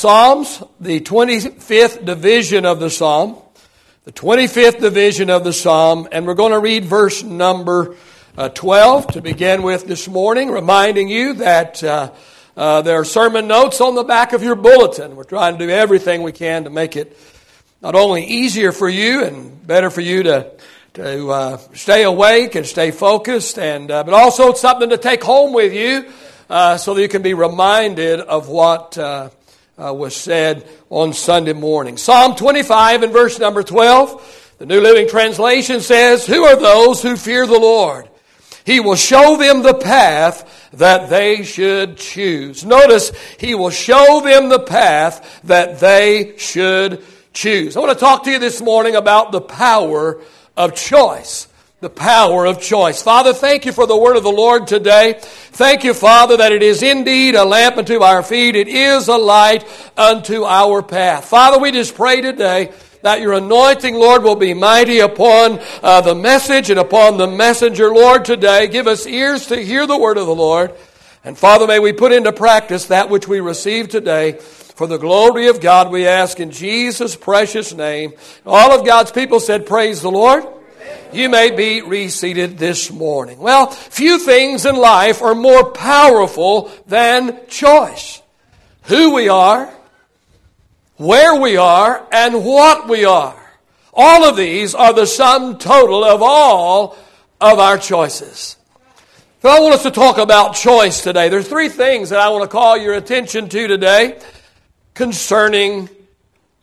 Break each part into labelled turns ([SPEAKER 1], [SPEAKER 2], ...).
[SPEAKER 1] Psalms, the 25th division of the Psalm, the 25th division of the Psalm, and we're going to read verse number uh, 12 to begin with this morning, reminding you that uh, uh, there are sermon notes on the back of your bulletin. We're trying to do everything we can to make it not only easier for you and better for you to to uh, stay awake and stay focused, and uh, but also something to take home with you, uh, so that you can be reminded of what uh, was said on Sunday morning. Psalm 25 and verse number 12, the New Living Translation says, "Who are those who fear the Lord? He will show them the path that they should choose." Notice, He will show them the path that they should choose. I want to talk to you this morning about the power of choice. The power of choice. Father, thank you for the word of the Lord today. Thank you, Father, that it is indeed a lamp unto our feet. It is a light unto our path. Father, we just pray today that your anointing, Lord, will be mighty upon uh, the message and upon the messenger, Lord, today. Give us ears to hear the word of the Lord. And Father, may we put into practice that which we receive today. For the glory of God, we ask in Jesus' precious name. All of God's people said, Praise the Lord. You may be reseated this morning. Well, few things in life are more powerful than choice. Who we are, where we are, and what we are. All of these are the sum total of all of our choices. So I want us to talk about choice today. There's three things that I want to call your attention to today concerning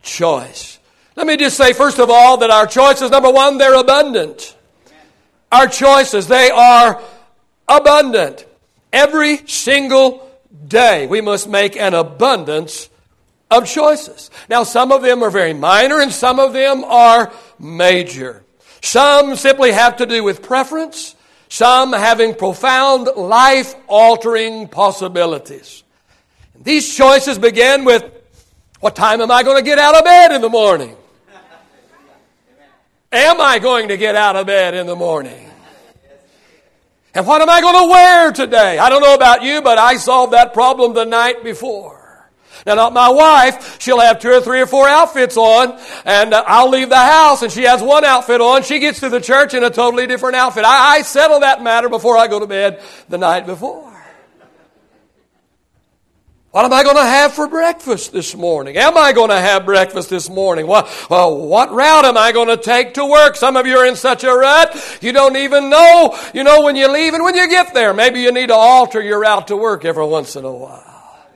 [SPEAKER 1] choice. Let me just say, first of all, that our choices, number one, they're abundant. Our choices, they are abundant. Every single day, we must make an abundance of choices. Now, some of them are very minor and some of them are major. Some simply have to do with preference, some having profound life altering possibilities. These choices begin with what time am I going to get out of bed in the morning? Am I going to get out of bed in the morning? And what am I going to wear today? I don't know about you, but I solved that problem the night before. Now, not my wife. She'll have two or three or four outfits on, and uh, I'll leave the house, and she has one outfit on. She gets to the church in a totally different outfit. I, I settle that matter before I go to bed the night before. What am I going to have for breakfast this morning? Am I going to have breakfast this morning? What, well, what route am I going to take to work? Some of you are in such a rut, you don't even know, you know, when you leave and when you get there. Maybe you need to alter your route to work every once in a while.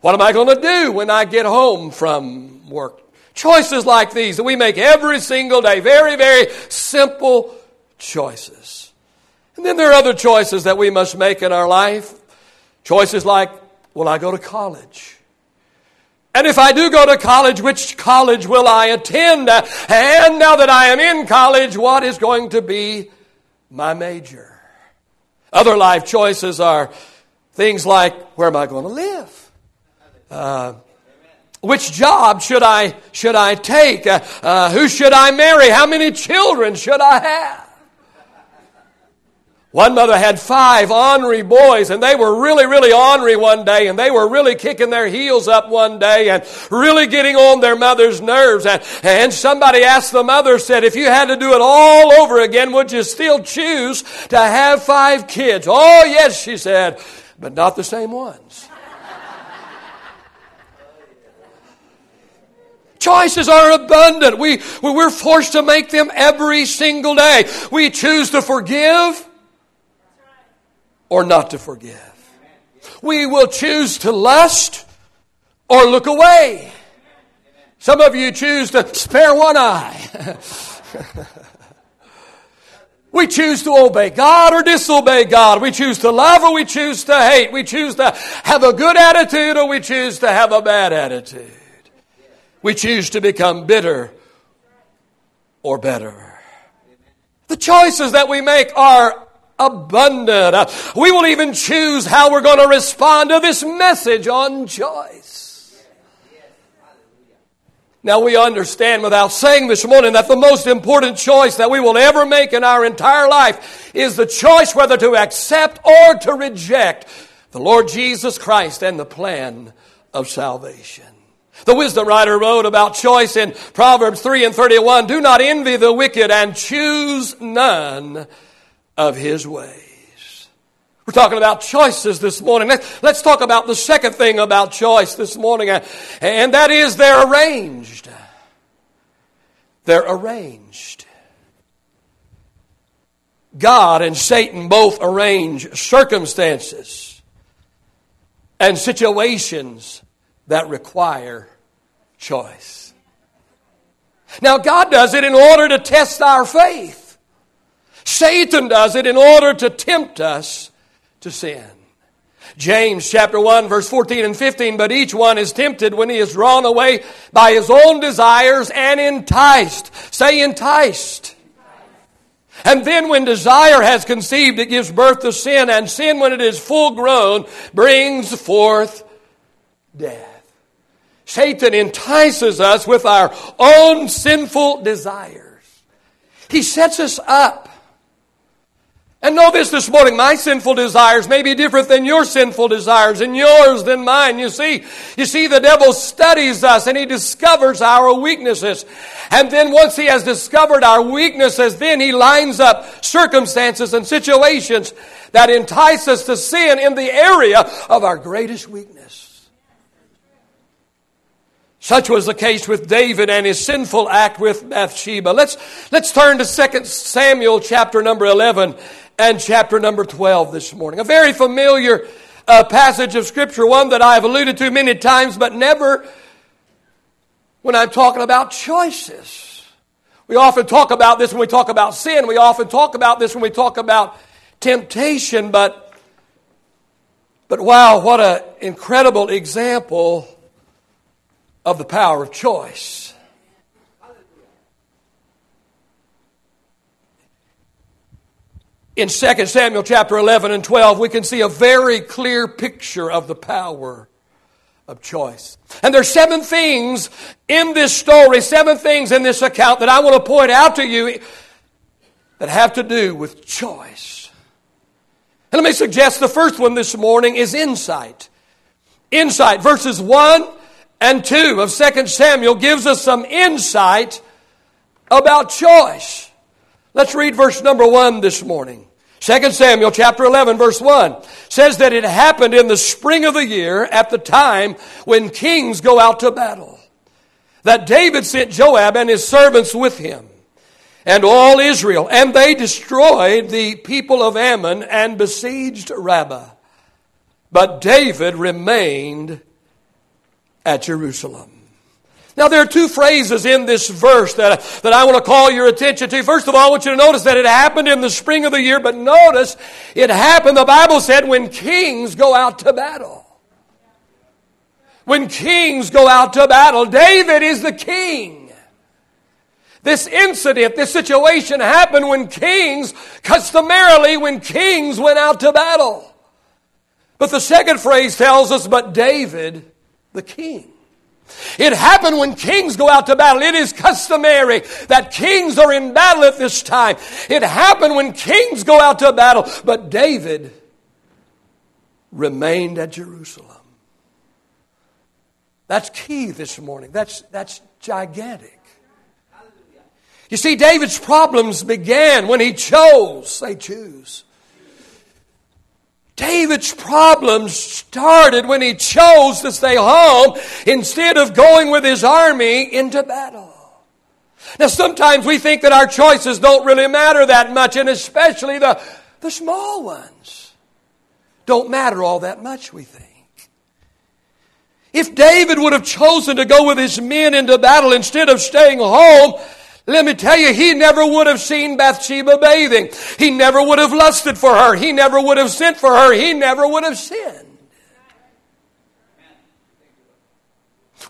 [SPEAKER 1] What am I going to do when I get home from work? Choices like these that we make every single day. Very, very simple choices. And then there are other choices that we must make in our life. Choices like Will I go to college? And if I do go to college, which college will I attend? And now that I am in college, what is going to be my major? Other life choices are things like where am I going to live? Uh, which job should I should I take? Uh, uh, who should I marry? How many children should I have? One mother had five ornery boys, and they were really, really ornery one day, and they were really kicking their heels up one day and really getting on their mother's nerves. And, and somebody asked the mother, said, if you had to do it all over again, would you still choose to have five kids? Oh, yes, she said, but not the same ones. Choices are abundant. We, we're forced to make them every single day. We choose to forgive or not to forgive. We will choose to lust or look away. Some of you choose to spare one eye. we choose to obey God or disobey God. We choose to love or we choose to hate. We choose to have a good attitude or we choose to have a bad attitude. We choose to become bitter or better. The choices that we make are abundant. We will even choose how we're going to respond to this message on choice. Now we understand without saying this morning that the most important choice that we will ever make in our entire life is the choice whether to accept or to reject the Lord Jesus Christ and the plan of salvation. The wisdom writer wrote about choice in Proverbs 3 and 31 Do not envy the wicked and choose none of his ways. We're talking about choices this morning. Let's talk about the second thing about choice this morning, and that is they're arranged. They're arranged. God and Satan both arrange circumstances and situations that require choice. Now, God does it in order to test our faith. Satan does it in order to tempt us to sin. James chapter 1 verse 14 and 15, but each one is tempted when he is drawn away by his own desires and enticed. Say enticed. And then when desire has conceived, it gives birth to sin, and sin, when it is full grown, brings forth death. Satan entices us with our own sinful desires. He sets us up. And know this this morning, my sinful desires may be different than your sinful desires and yours than mine. You see, you see, the devil studies us and he discovers our weaknesses. And then once he has discovered our weaknesses, then he lines up circumstances and situations that entice us to sin in the area of our greatest weakness. Such was the case with David and his sinful act with Bathsheba. Let's, let's turn to 2 Samuel chapter number 11 and chapter number 12 this morning. A very familiar uh, passage of Scripture, one that I've alluded to many times, but never when I'm talking about choices. We often talk about this when we talk about sin. We often talk about this when we talk about temptation, but, but wow, what an incredible example of the power of choice. In 2 Samuel chapter 11 and 12, we can see a very clear picture of the power of choice. And there's seven things in this story, seven things in this account that I want to point out to you that have to do with choice. And let me suggest the first one this morning is insight. Insight, verses 1 and 2 of 2 Samuel gives us some insight about choice. Let's read verse number 1 this morning. 2 Samuel chapter 11 verse 1 says that it happened in the spring of the year at the time when kings go out to battle. That David sent Joab and his servants with him and all Israel and they destroyed the people of Ammon and besieged Rabbah. But David remained at Jerusalem. Now, there are two phrases in this verse that, that I want to call your attention to. First of all, I want you to notice that it happened in the spring of the year, but notice it happened, the Bible said, when kings go out to battle. When kings go out to battle, David is the king. This incident, this situation happened when kings, customarily, when kings went out to battle. But the second phrase tells us, but David the king. It happened when kings go out to battle. It is customary that kings are in battle at this time. It happened when kings go out to battle. But David remained at Jerusalem. That's key this morning. That's, that's gigantic. You see, David's problems began when he chose, say choose, David's problems started when he chose to stay home instead of going with his army into battle. Now, sometimes we think that our choices don't really matter that much, and especially the, the small ones don't matter all that much, we think. If David would have chosen to go with his men into battle instead of staying home, let me tell you, he never would have seen Bathsheba bathing. He never would have lusted for her. He never would have sent for her. He never would have sinned.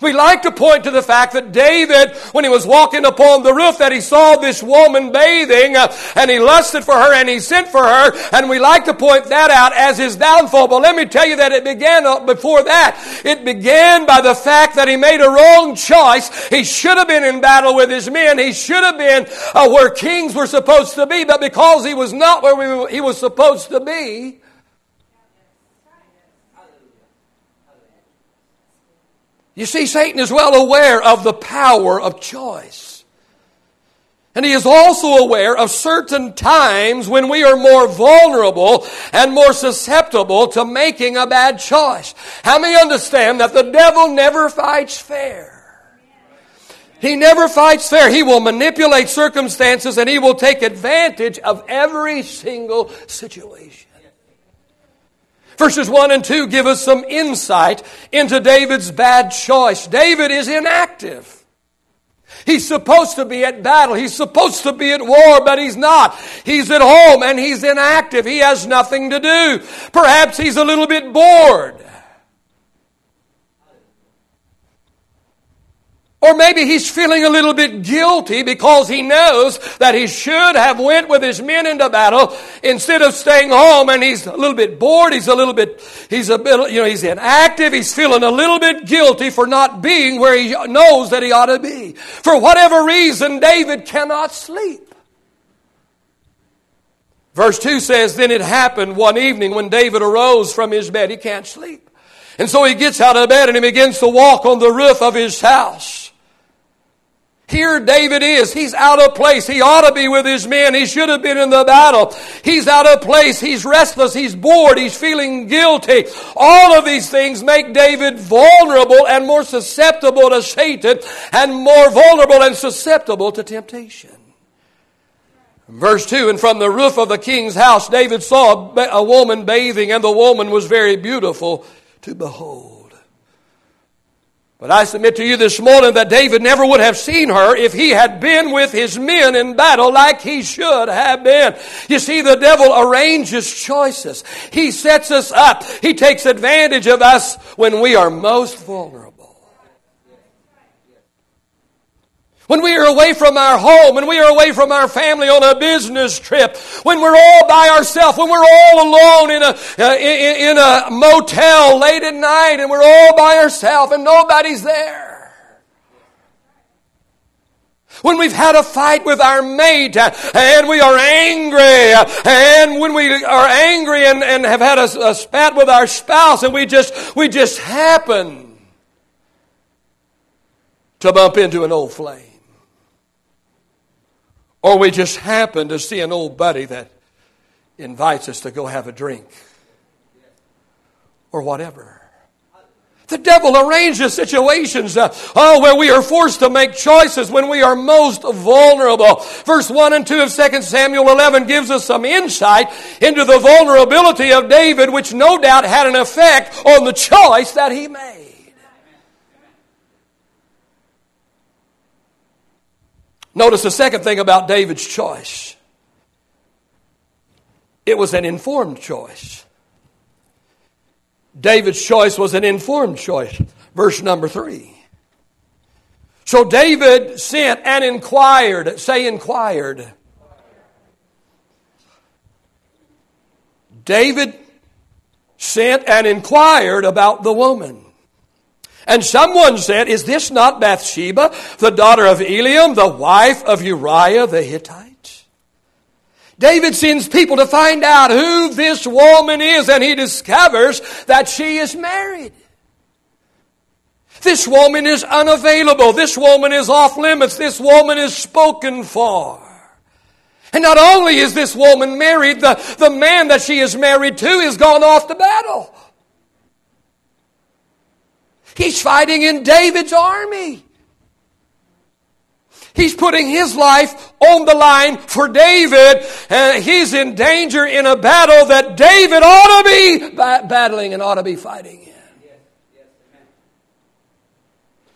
[SPEAKER 1] We like to point to the fact that David, when he was walking upon the roof, that he saw this woman bathing, uh, and he lusted for her, and he sent for her, and we like to point that out as his downfall. But let me tell you that it began before that. It began by the fact that he made a wrong choice. He should have been in battle with his men. He should have been uh, where kings were supposed to be, but because he was not where we, he was supposed to be, You see, Satan is well aware of the power of choice. And he is also aware of certain times when we are more vulnerable and more susceptible to making a bad choice. How many understand that the devil never fights fair? He never fights fair. He will manipulate circumstances and he will take advantage of every single situation. Verses 1 and 2 give us some insight into David's bad choice. David is inactive. He's supposed to be at battle. He's supposed to be at war, but he's not. He's at home and he's inactive. He has nothing to do. Perhaps he's a little bit bored. Or maybe he's feeling a little bit guilty because he knows that he should have went with his men into battle instead of staying home and he's a little bit bored, he's a little bit, he's a bit, you know, he's inactive, he's feeling a little bit guilty for not being where he knows that he ought to be. For whatever reason, David cannot sleep. Verse 2 says, Then it happened one evening when David arose from his bed. He can't sleep. And so he gets out of bed and he begins to walk on the roof of his house. Here David is. He's out of place. He ought to be with his men. He should have been in the battle. He's out of place. He's restless. He's bored. He's feeling guilty. All of these things make David vulnerable and more susceptible to Satan and more vulnerable and susceptible to temptation. Verse 2 And from the roof of the king's house, David saw a woman bathing, and the woman was very beautiful to behold. But I submit to you this morning that David never would have seen her if he had been with his men in battle like he should have been. You see, the devil arranges choices. He sets us up. He takes advantage of us when we are most vulnerable. When we are away from our home, when we are away from our family on a business trip, when we're all by ourselves, when we're all alone in a, uh, in, in a motel late at night and we're all by ourselves and nobody's there. When we've had a fight with our mate uh, and we are angry, uh, and when we are angry and, and have had a, a spat with our spouse and we just, we just happen to bump into an old flame. Or we just happen to see an old buddy that invites us to go have a drink. Or whatever. The devil arranges situations, uh, oh, where we are forced to make choices when we are most vulnerable. Verse 1 and 2 of 2 Samuel 11 gives us some insight into the vulnerability of David, which no doubt had an effect on the choice that he made. Notice the second thing about David's choice it was an informed choice. David's choice was an informed choice. Verse number three. So David sent and inquired, say inquired. David sent and inquired about the woman. And someone said, Is this not Bathsheba, the daughter of Eliam, the wife of Uriah the Hittite? David sends people to find out who this woman is, and he discovers that she is married. This woman is unavailable. This woman is off limits. This woman is spoken for. And not only is this woman married, the, the man that she is married to is gone off to battle. He's fighting in David's army. He's putting his life on the line for David, and he's in danger in a battle that David ought to be battling and ought to be fighting in.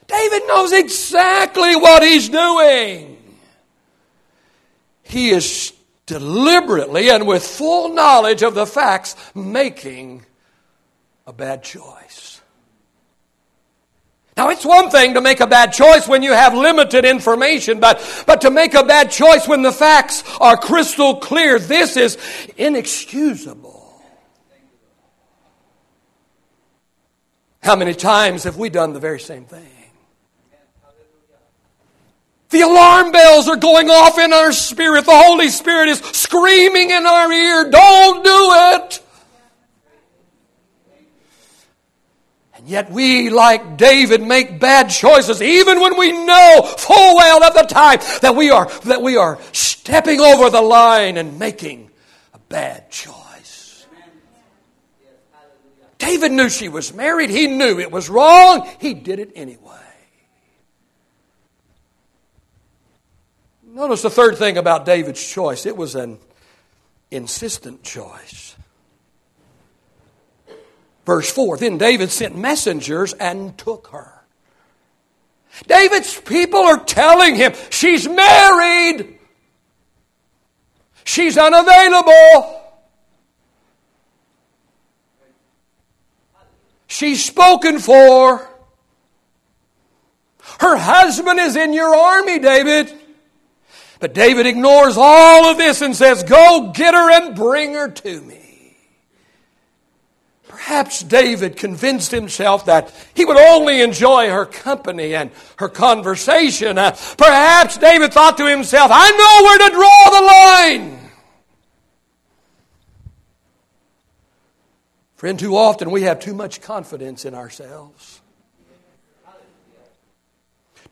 [SPEAKER 1] David knows exactly what he's doing. He is deliberately and with full knowledge of the facts making a bad choice. Now, it's one thing to make a bad choice when you have limited information, but, but to make a bad choice when the facts are crystal clear, this is inexcusable. How many times have we done the very same thing? The alarm bells are going off in our spirit. The Holy Spirit is screaming in our ear, don't do it. Yet we, like David, make bad choices, even when we know full well at the time that we are, that we are stepping over the line and making a bad choice. David knew she was married. He knew it was wrong. He did it anyway. Notice the third thing about David's choice it was an insistent choice. Verse 4 Then David sent messengers and took her. David's people are telling him she's married, she's unavailable. She's spoken for. Her husband is in your army, David. But David ignores all of this and says, Go get her and bring her to me. Perhaps David convinced himself that he would only enjoy her company and her conversation. Uh, perhaps David thought to himself, I know where to draw the line. Friend, too often we have too much confidence in ourselves.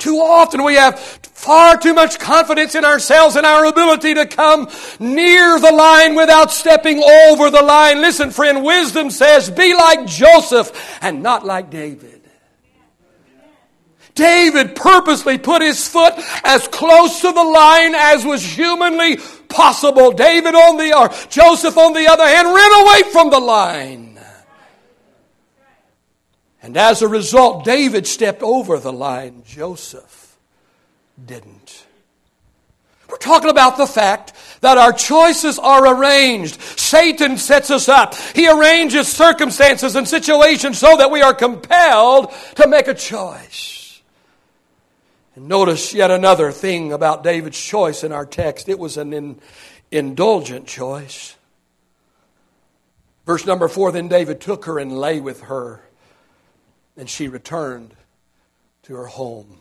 [SPEAKER 1] Too often we have far too much confidence in ourselves and our ability to come near the line without stepping over the line. Listen, friend, wisdom says be like Joseph and not like David. David purposely put his foot as close to the line as was humanly possible. David on the, or Joseph on the other hand, ran away from the line. And as a result, David stepped over the line. Joseph didn't. We're talking about the fact that our choices are arranged. Satan sets us up. He arranges circumstances and situations so that we are compelled to make a choice. And notice yet another thing about David's choice in our text. It was an in, indulgent choice. Verse number four Then David took her and lay with her and she returned to her home.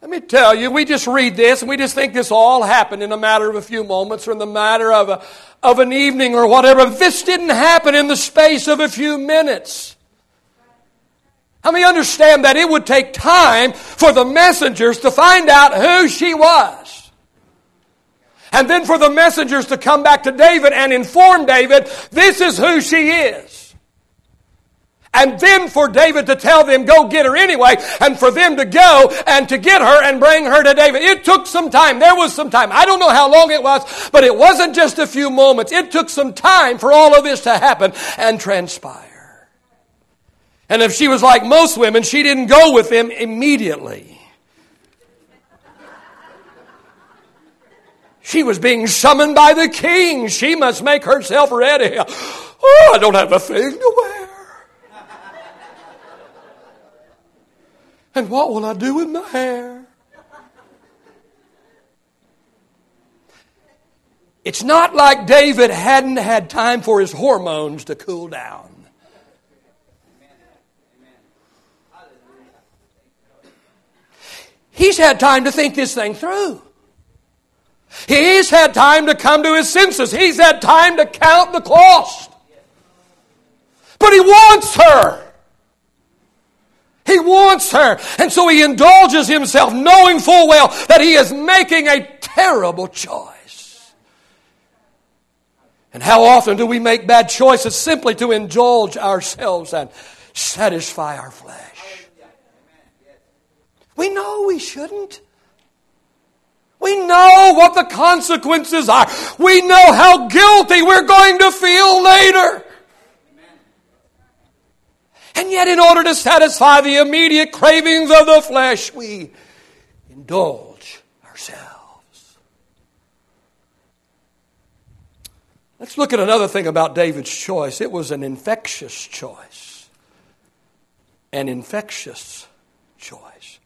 [SPEAKER 1] Let me tell you, we just read this and we just think this all happened in a matter of a few moments or in the matter of, a, of an evening or whatever. This didn't happen in the space of a few minutes. How many understand that it would take time for the messengers to find out who she was? And then for the messengers to come back to David and inform David, this is who she is. And then for David to tell them, go get her anyway, and for them to go and to get her and bring her to David. It took some time. There was some time. I don't know how long it was, but it wasn't just a few moments. It took some time for all of this to happen and transpire. And if she was like most women, she didn't go with them immediately. She was being summoned by the king. She must make herself ready. Oh, I don't have a thing to wear. And what will I do with my hair? It's not like David hadn't had time for his hormones to cool down. He's had time to think this thing through. He's had time to come to his senses. He's had time to count the cost. But he wants her. Wants her. And so he indulges himself, knowing full well that he is making a terrible choice. And how often do we make bad choices simply to indulge ourselves and satisfy our flesh? We know we shouldn't. We know what the consequences are. We know how guilty we're going to feel later. And yet, in order to satisfy the immediate cravings of the flesh, we indulge ourselves. Let's look at another thing about David's choice. It was an infectious choice. An infectious choice.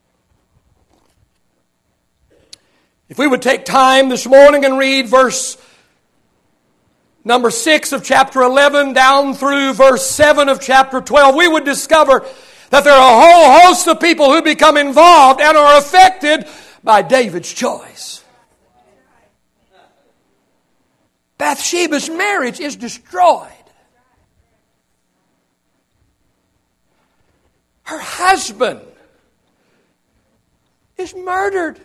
[SPEAKER 1] If we would take time this morning and read verse number 6 of chapter 11 down through verse 7 of chapter 12, we would discover that there are a whole host of people who become involved and are affected by David's choice. Bathsheba's marriage is destroyed. Her husband is murdered.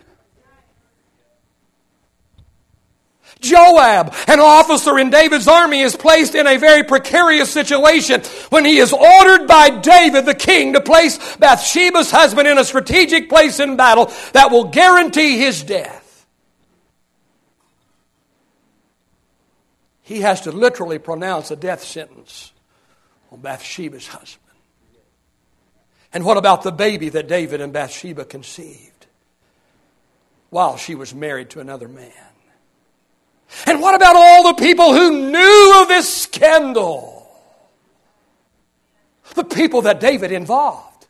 [SPEAKER 1] Joab, an officer in David's army, is placed in a very precarious situation when he is ordered by David, the king, to place Bathsheba's husband in a strategic place in battle that will guarantee his death. He has to literally pronounce a death sentence on Bathsheba's husband. And what about the baby that David and Bathsheba conceived while she was married to another man? And what about all the people who knew of this scandal? The people that David involved.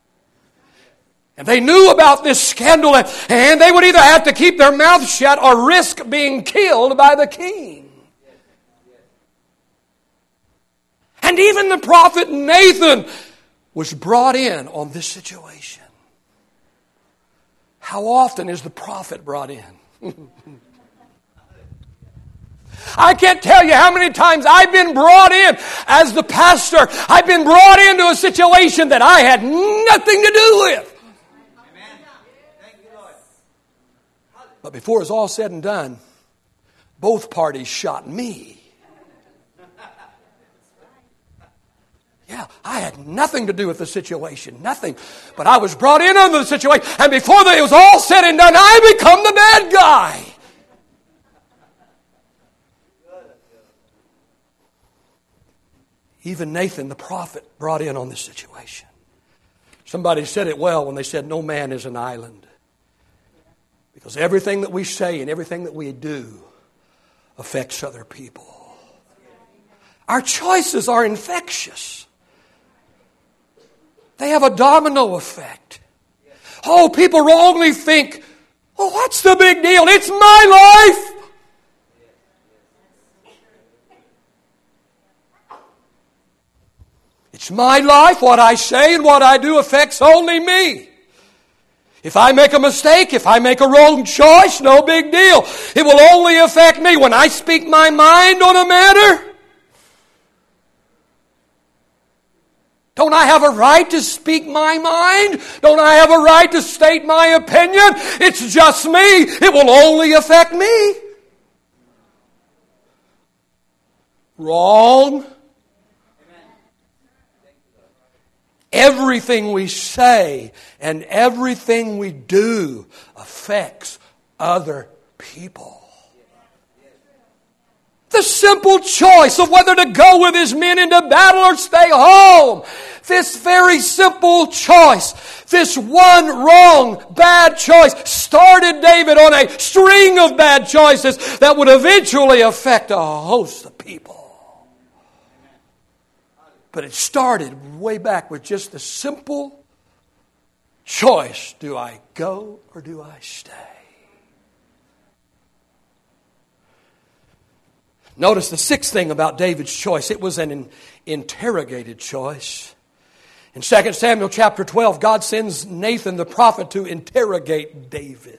[SPEAKER 1] And they knew about this scandal, and they would either have to keep their mouth shut or risk being killed by the king. And even the prophet Nathan was brought in on this situation. How often is the prophet brought in? I can't tell you how many times I've been brought in as the pastor. I've been brought into a situation that I had nothing to do with. Amen. Thank you, Lord. But before it's all said and done, both parties shot me. Yeah, I had nothing to do with the situation, nothing. But I was brought in on the situation, and before it was all said and done, I become the bad guy. Even Nathan the prophet brought in on this situation. Somebody said it well when they said, No man is an island. Because everything that we say and everything that we do affects other people. Our choices are infectious, they have a domino effect. Oh, people wrongly think, Oh, what's the big deal? It's my life. It's my life. What I say and what I do affects only me. If I make a mistake, if I make a wrong choice, no big deal. It will only affect me. When I speak my mind on a matter, Don't I have a right to speak my mind? Don't I have a right to state my opinion? It's just me. It will only affect me. Wrong. Everything we say and everything we do affects other people. The simple choice of whether to go with his men into battle or stay home. This very simple choice, this one wrong, bad choice, started David on a string of bad choices that would eventually affect a host of people. But it started way back with just the simple choice do I go or do I stay? Notice the sixth thing about David's choice it was an interrogated choice. In 2 Samuel chapter 12, God sends Nathan the prophet to interrogate David.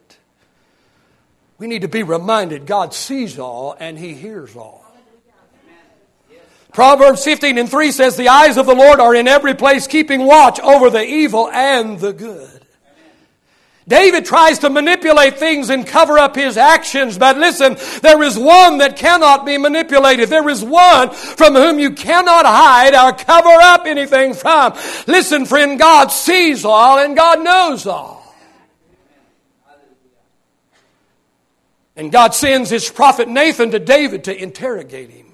[SPEAKER 1] We need to be reminded God sees all and he hears all. Proverbs 15 and 3 says, The eyes of the Lord are in every place, keeping watch over the evil and the good. David tries to manipulate things and cover up his actions, but listen, there is one that cannot be manipulated. There is one from whom you cannot hide or cover up anything from. Listen, friend, God sees all and God knows all. And God sends his prophet Nathan to David to interrogate him.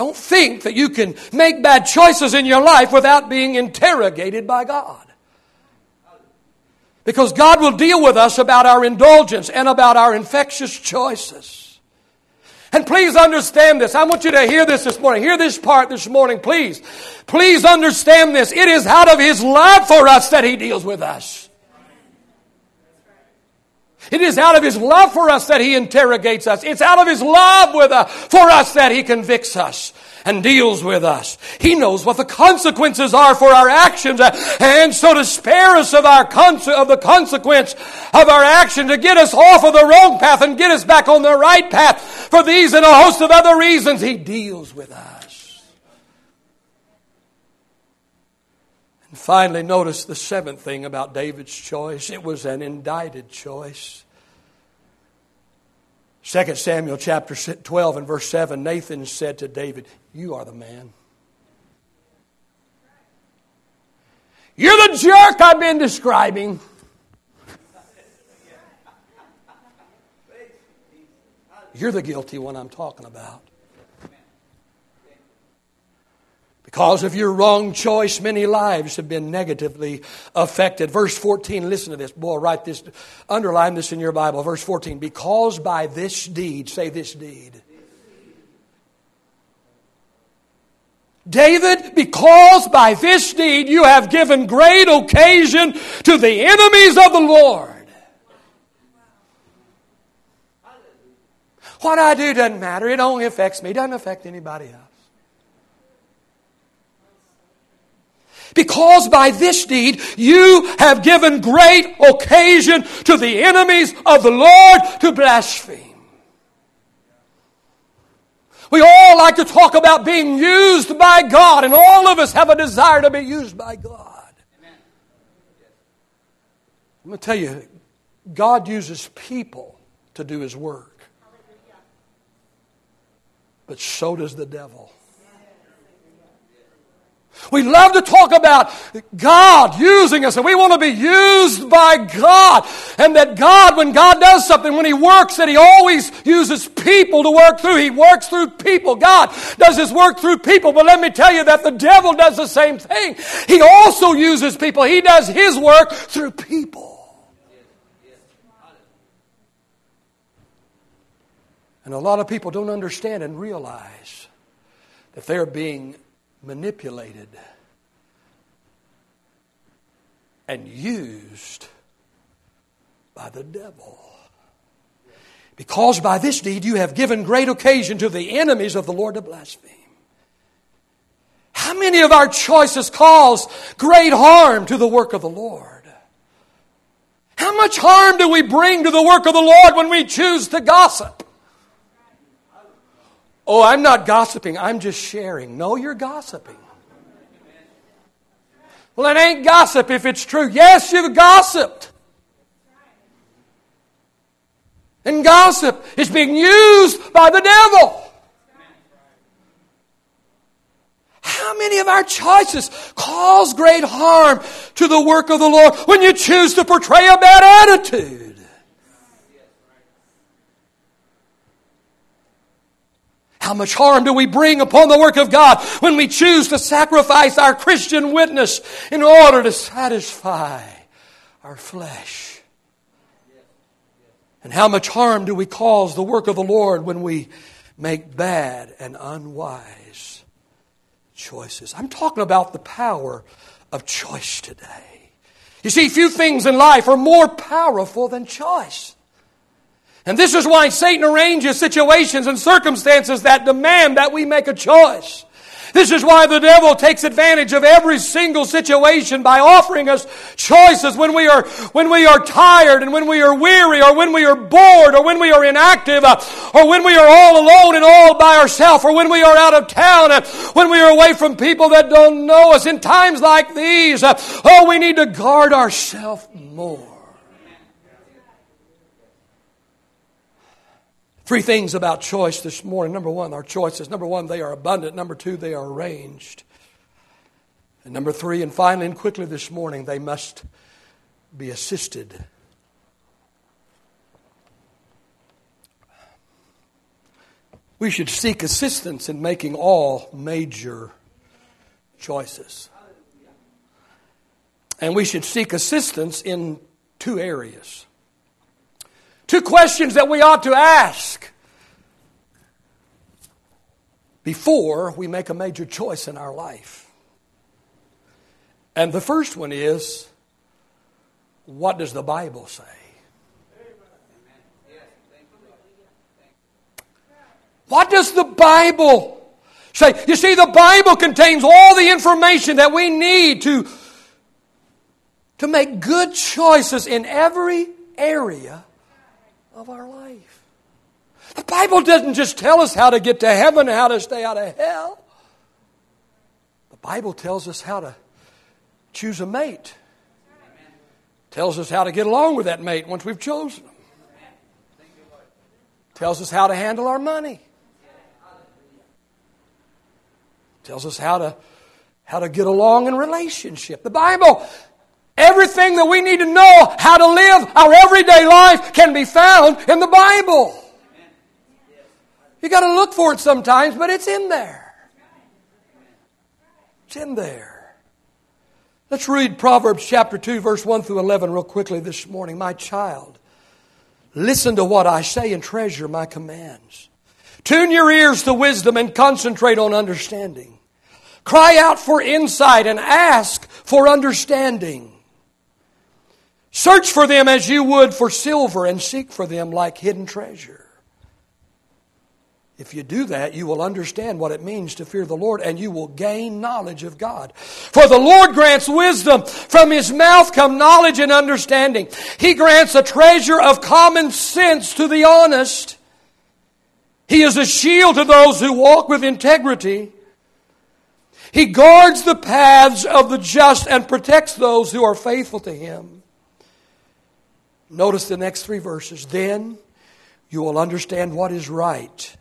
[SPEAKER 1] Don't think that you can make bad choices in your life without being interrogated by God. Because God will deal with us about our indulgence and about our infectious choices. And please understand this. I want you to hear this this morning. Hear this part this morning, please. Please understand this. It is out of His love for us that He deals with us. It is out of His love for us that He interrogates us. It's out of His love with, uh, for us that He convicts us and deals with us. He knows what the consequences are for our actions, uh, and so to spare us of our of the consequence of our action, to get us off of the wrong path and get us back on the right path. For these and a host of other reasons, He deals with us. Finally, notice the seventh thing about David's choice it was an indicted choice. 2 Samuel chapter 12 and verse 7 Nathan said to David, You are the man. You're the jerk I've been describing. You're the guilty one I'm talking about. Because of your wrong choice, many lives have been negatively affected. Verse 14, listen to this. Boy, write this, underline this in your Bible. Verse 14, because by this deed, say this deed. David, because by this deed you have given great occasion to the enemies of the Lord. What I do doesn't matter. It only affects me. It doesn't affect anybody else. Because by this deed you have given great occasion to the enemies of the Lord to blaspheme. We all like to talk about being used by God, and all of us have a desire to be used by God. I'm going to tell you, God uses people to do His work, but so does the devil. We love to talk about God using us, and we want to be used by God. And that God, when God does something, when He works, that He always uses people to work through. He works through people. God does His work through people. But let me tell you that the devil does the same thing. He also uses people. He does His work through people. And a lot of people don't understand and realize that they're being manipulated and used by the devil. Because by this deed you have given great occasion to the enemies of the Lord to blaspheme. How many of our choices cause great harm to the work of the Lord? How much harm do we bring to the work of the Lord when we choose to gossip? Oh, I'm not gossiping, I'm just sharing. No, you're gossiping. Well, it ain't gossip if it's true. Yes, you've gossiped. And gossip is being used by the devil. How many of our choices cause great harm to the work of the Lord when you choose to portray a bad attitude? How much harm do we bring upon the work of God when we choose to sacrifice our Christian witness in order to satisfy our flesh? And how much harm do we cause the work of the Lord when we make bad and unwise choices? I'm talking about the power of choice today. You see, few things in life are more powerful than choice. And this is why Satan arranges situations and circumstances that demand that we make a choice. This is why the devil takes advantage of every single situation by offering us choices when we are, when we are tired and when we are weary or when we are bored or when we are inactive uh, or when we are all alone and all by ourselves or when we are out of town, uh, when we are away from people that don't know us. In times like these, uh, oh, we need to guard ourselves more. Three things about choice this morning. Number one, our choices. Number one, they are abundant. Number two, they are arranged. And number three, and finally and quickly this morning, they must be assisted. We should seek assistance in making all major choices. And we should seek assistance in two areas. Two questions that we ought to ask before we make a major choice in our life. And the first one is what does the Bible say? What does the Bible say? You see, the Bible contains all the information that we need to, to make good choices in every area of our life. The Bible doesn't just tell us how to get to heaven, how to stay out of hell. The Bible tells us how to choose a mate. Tells us how to get along with that mate once we've chosen them. Tells us how to handle our money. Tells us how to how to get along in relationship. The Bible Everything that we need to know how to live our everyday life can be found in the Bible. You got to look for it sometimes, but it's in there. It's in there. Let's read Proverbs chapter 2, verse 1 through 11, real quickly this morning. My child, listen to what I say and treasure my commands. Tune your ears to wisdom and concentrate on understanding. Cry out for insight and ask for understanding. Search for them as you would for silver and seek for them like hidden treasure. If you do that, you will understand what it means to fear the Lord and you will gain knowledge of God. For the Lord grants wisdom. From his mouth come knowledge and understanding. He grants a treasure of common sense to the honest. He is a shield to those who walk with integrity. He guards the paths of the just and protects those who are faithful to him. Notice the next three verses. Then you will understand what is right,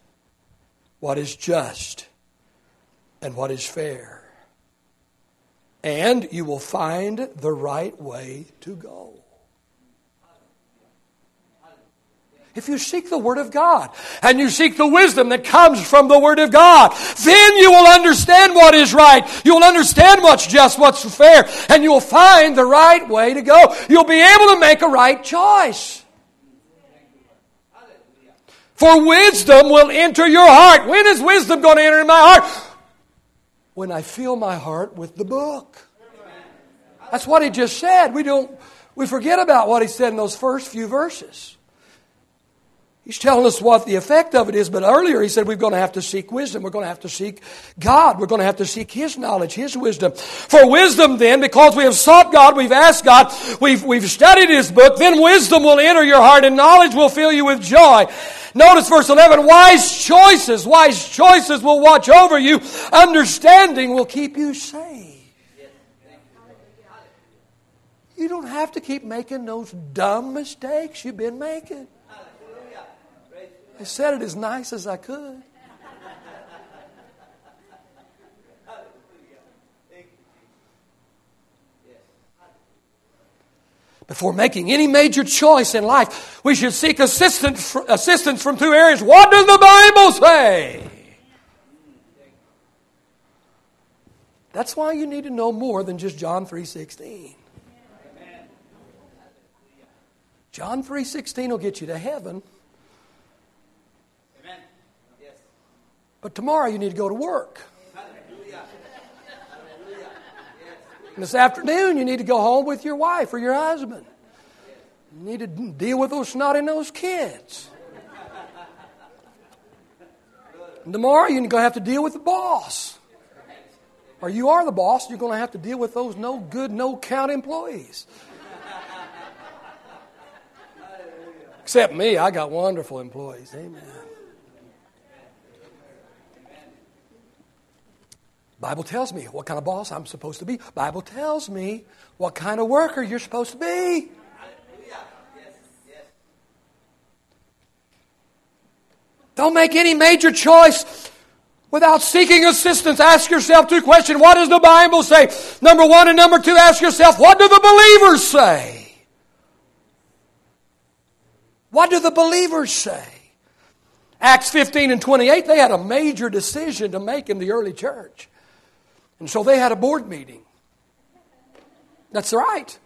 [SPEAKER 1] what is just, and what is fair. And you will find the right way to go. If you seek the Word of God and you seek the wisdom that comes from the Word of God, then you will understand what is right. You will understand what's just, what's fair, and you will find the right way to go. You'll be able to make a right choice. For wisdom will enter your heart. When is wisdom going to enter in my heart? When I fill my heart with the book. That's what he just said. We don't we forget about what he said in those first few verses. He's telling us what the effect of it is, but earlier he said we're going to have to seek wisdom. We're going to have to seek God. We're going to have to seek His knowledge, His wisdom. For wisdom, then, because we have sought God, we've asked God, we've, we've studied His book, then wisdom will enter your heart and knowledge will fill you with joy. Notice verse 11 wise choices, wise choices will watch over you, understanding will keep you safe. You don't have to keep making those dumb mistakes you've been making. I said it as nice as I could. Before making any major choice in life, we should seek assistance, assistance from two areas. What does the Bible say? That's why you need to know more than just John 3:16. John 3:16 will get you to heaven. But tomorrow you need to go to work. And this afternoon you need to go home with your wife or your husband. You need to deal with those snotty nosed kids. And tomorrow you're going to have to deal with the boss. Or you are the boss, you're going to have to deal with those no good, no count employees. Except me, I got wonderful employees. Amen. Bible tells me what kind of boss I'm supposed to be. Bible tells me what kind of worker you're supposed to be. Don't make any major choice without seeking assistance. Ask yourself two questions. What does the Bible say? Number one and number two, ask yourself, what do the believers say? What do the believers say? Acts 15 and 28, they had a major decision to make in the early church. And so they had a board meeting. That's right.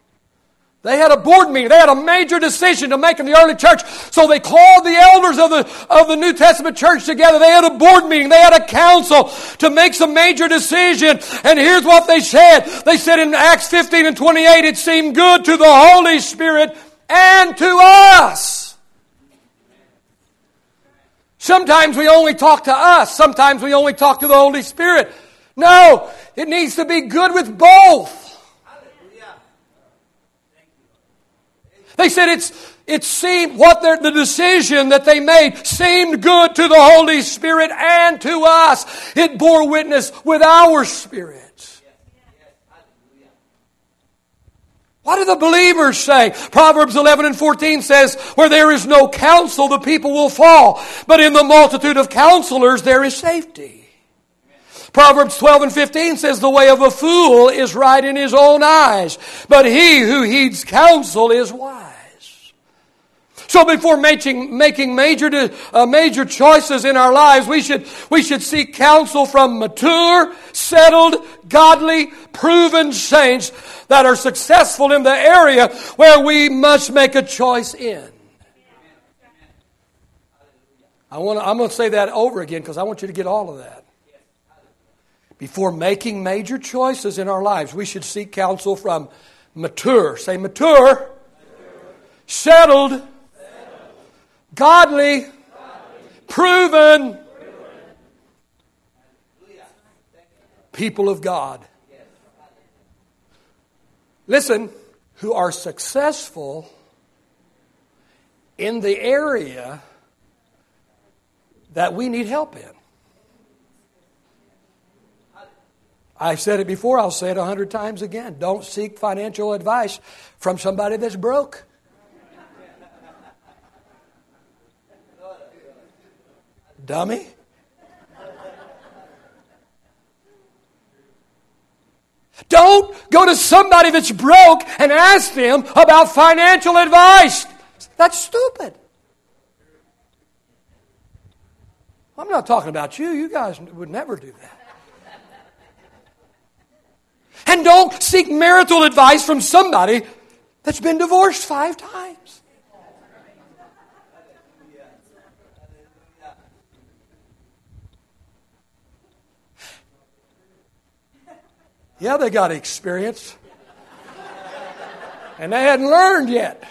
[SPEAKER 1] They had a board meeting. They had a major decision to make in the early church. So they called the elders of the, of the New Testament church together. They had a board meeting. They had a council to make some major decision. And here's what they said. They said in Acts 15 and 28, it seemed good to the Holy Spirit and to us. Sometimes we only talk to us. Sometimes we only talk to the Holy Spirit. No, it needs to be good with both. They said it's it seemed what the decision that they made seemed good to the Holy Spirit and to us. It bore witness with our spirits. What do the believers say? Proverbs 11 and 14 says, Where there is no counsel, the people will fall. But in the multitude of counselors, there is safety. Proverbs 12 and 15 says, The way of a fool is right in his own eyes, but he who heeds counsel is wise. So before making, making major, uh, major choices in our lives, we should, we should seek counsel from mature, settled, godly, proven saints that are successful in the area where we must make a choice in. I want to, I'm going to say that over again because I want you to get all of that. Before making major choices in our lives, we should seek counsel from mature, say mature, mature. settled, settled. godly, godly. proven, proven. people of God. Listen, who are successful in the area that we need help in. I've said it before, I'll say it a hundred times again. Don't seek financial advice from somebody that's broke. Dummy. Don't go to somebody that's broke and ask them about financial advice. That's stupid. I'm not talking about you. You guys would never do that. And don't seek marital advice from somebody that's been divorced five times. Yeah, they got experience. And they hadn't learned yet.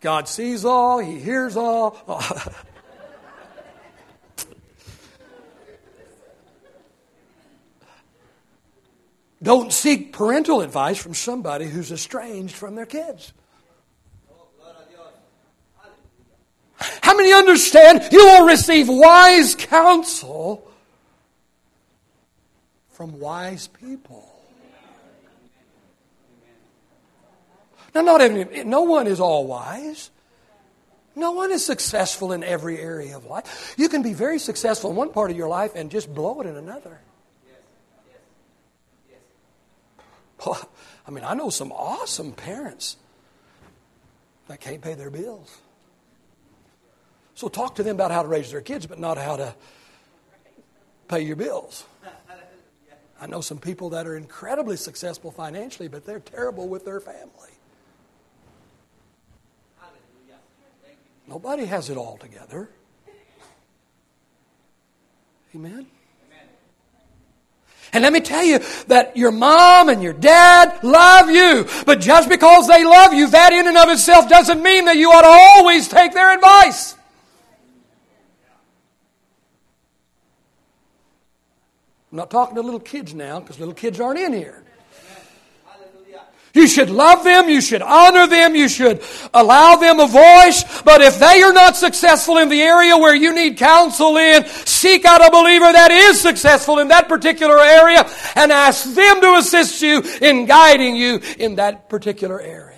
[SPEAKER 1] God sees all, He hears all. Don't seek parental advice from somebody who's estranged from their kids. How many understand you will receive wise counsel from wise people? Now, not every, no one is all wise. No one is successful in every area of life. You can be very successful in one part of your life and just blow it in another. I mean, I know some awesome parents that can't pay their bills. So talk to them about how to raise their kids, but not how to pay your bills. I know some people that are incredibly successful financially, but they're terrible with their family. Nobody has it all together. Amen. And let me tell you that your mom and your dad love you. But just because they love you, that in and of itself doesn't mean that you ought to always take their advice. I'm not talking to little kids now because little kids aren't in here. You should love them, you should honor them, you should allow them a voice. But if they are not successful in the area where you need counsel in, seek out a believer that is successful in that particular area and ask them to assist you in guiding you in that particular area.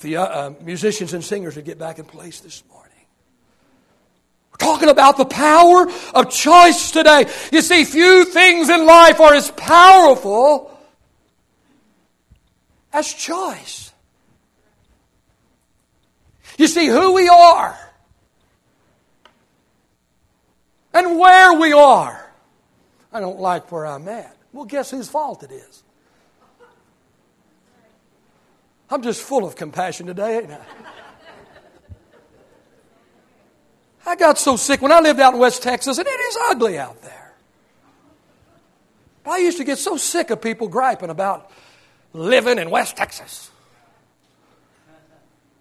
[SPEAKER 1] the uh, uh, musicians and singers would get back in place this morning talking about the power of choice today. You see, few things in life are as powerful as choice. You see, who we are and where we are. I don't like where I'm at. Well, guess whose fault it is? I'm just full of compassion today, ain't I? I got so sick when I lived out in West Texas, and it is ugly out there. But I used to get so sick of people griping about living in West Texas.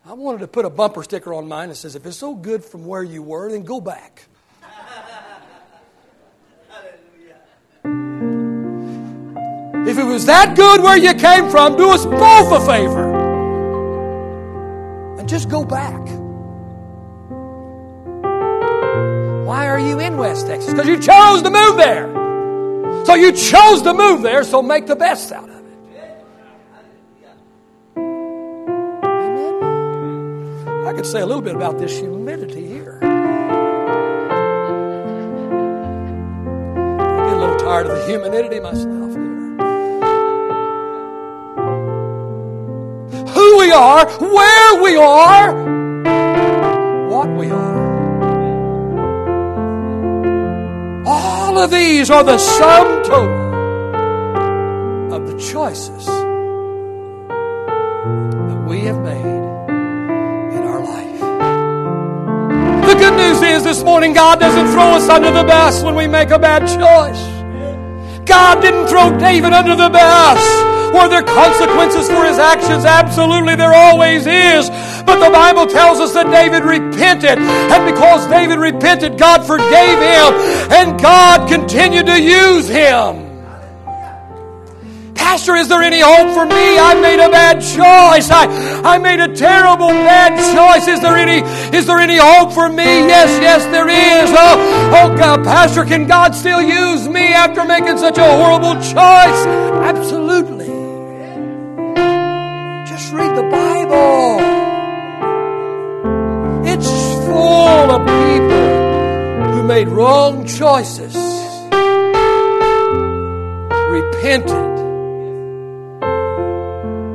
[SPEAKER 1] I wanted to put a bumper sticker on mine that says, if it's so good from where you were, then go back. If it was that good where you came from, do us both a favor. And just go back. Are you in West Texas? Because you chose to move there. So you chose to move there, so make the best out of it. Amen. I could say a little bit about this humidity here. I get a little tired of the humidity myself here. Who we are, where we are, what we are. All of these are the sum total of the choices that we have made in our life. The good news is this morning God doesn't throw us under the bus when we make a bad choice. God didn't throw David under the bus. Were there consequences for his actions? Absolutely, there always is. But the Bible tells us that David repented. And because David repented, God forgave him. And God continued to use him. Pastor, is there any hope for me? I made a bad choice. I, I made a terrible bad choice. Is there any is there any hope for me? Yes, yes, there is. Oh, oh God, Pastor, can God still use me after making such a horrible choice? Absolutely. Full of people who made wrong choices, repented,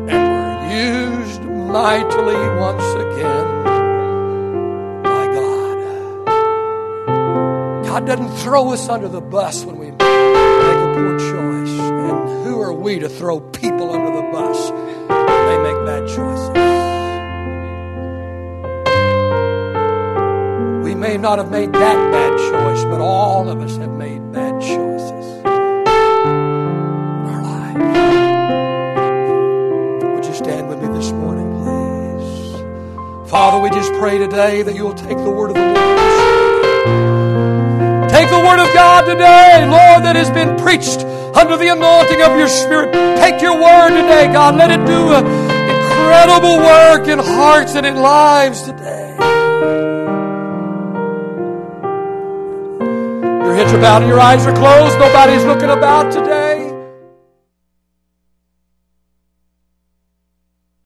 [SPEAKER 1] and were used mightily once again by God. God doesn't throw us under the bus when we make a poor choice. And who are we to throw people under the bus when they make bad choices? May not have made that bad choice, but all of us have made bad choices in our lives. Would you stand with me this morning? Please? Father, we just pray today that you'll take the word of the Lord. Take the word of God today, Lord, that has been preached under the anointing of your Spirit. Take your word today, God. Let it do an incredible work in hearts and in lives today. Heads are bowed and your eyes are closed. Nobody's looking about today.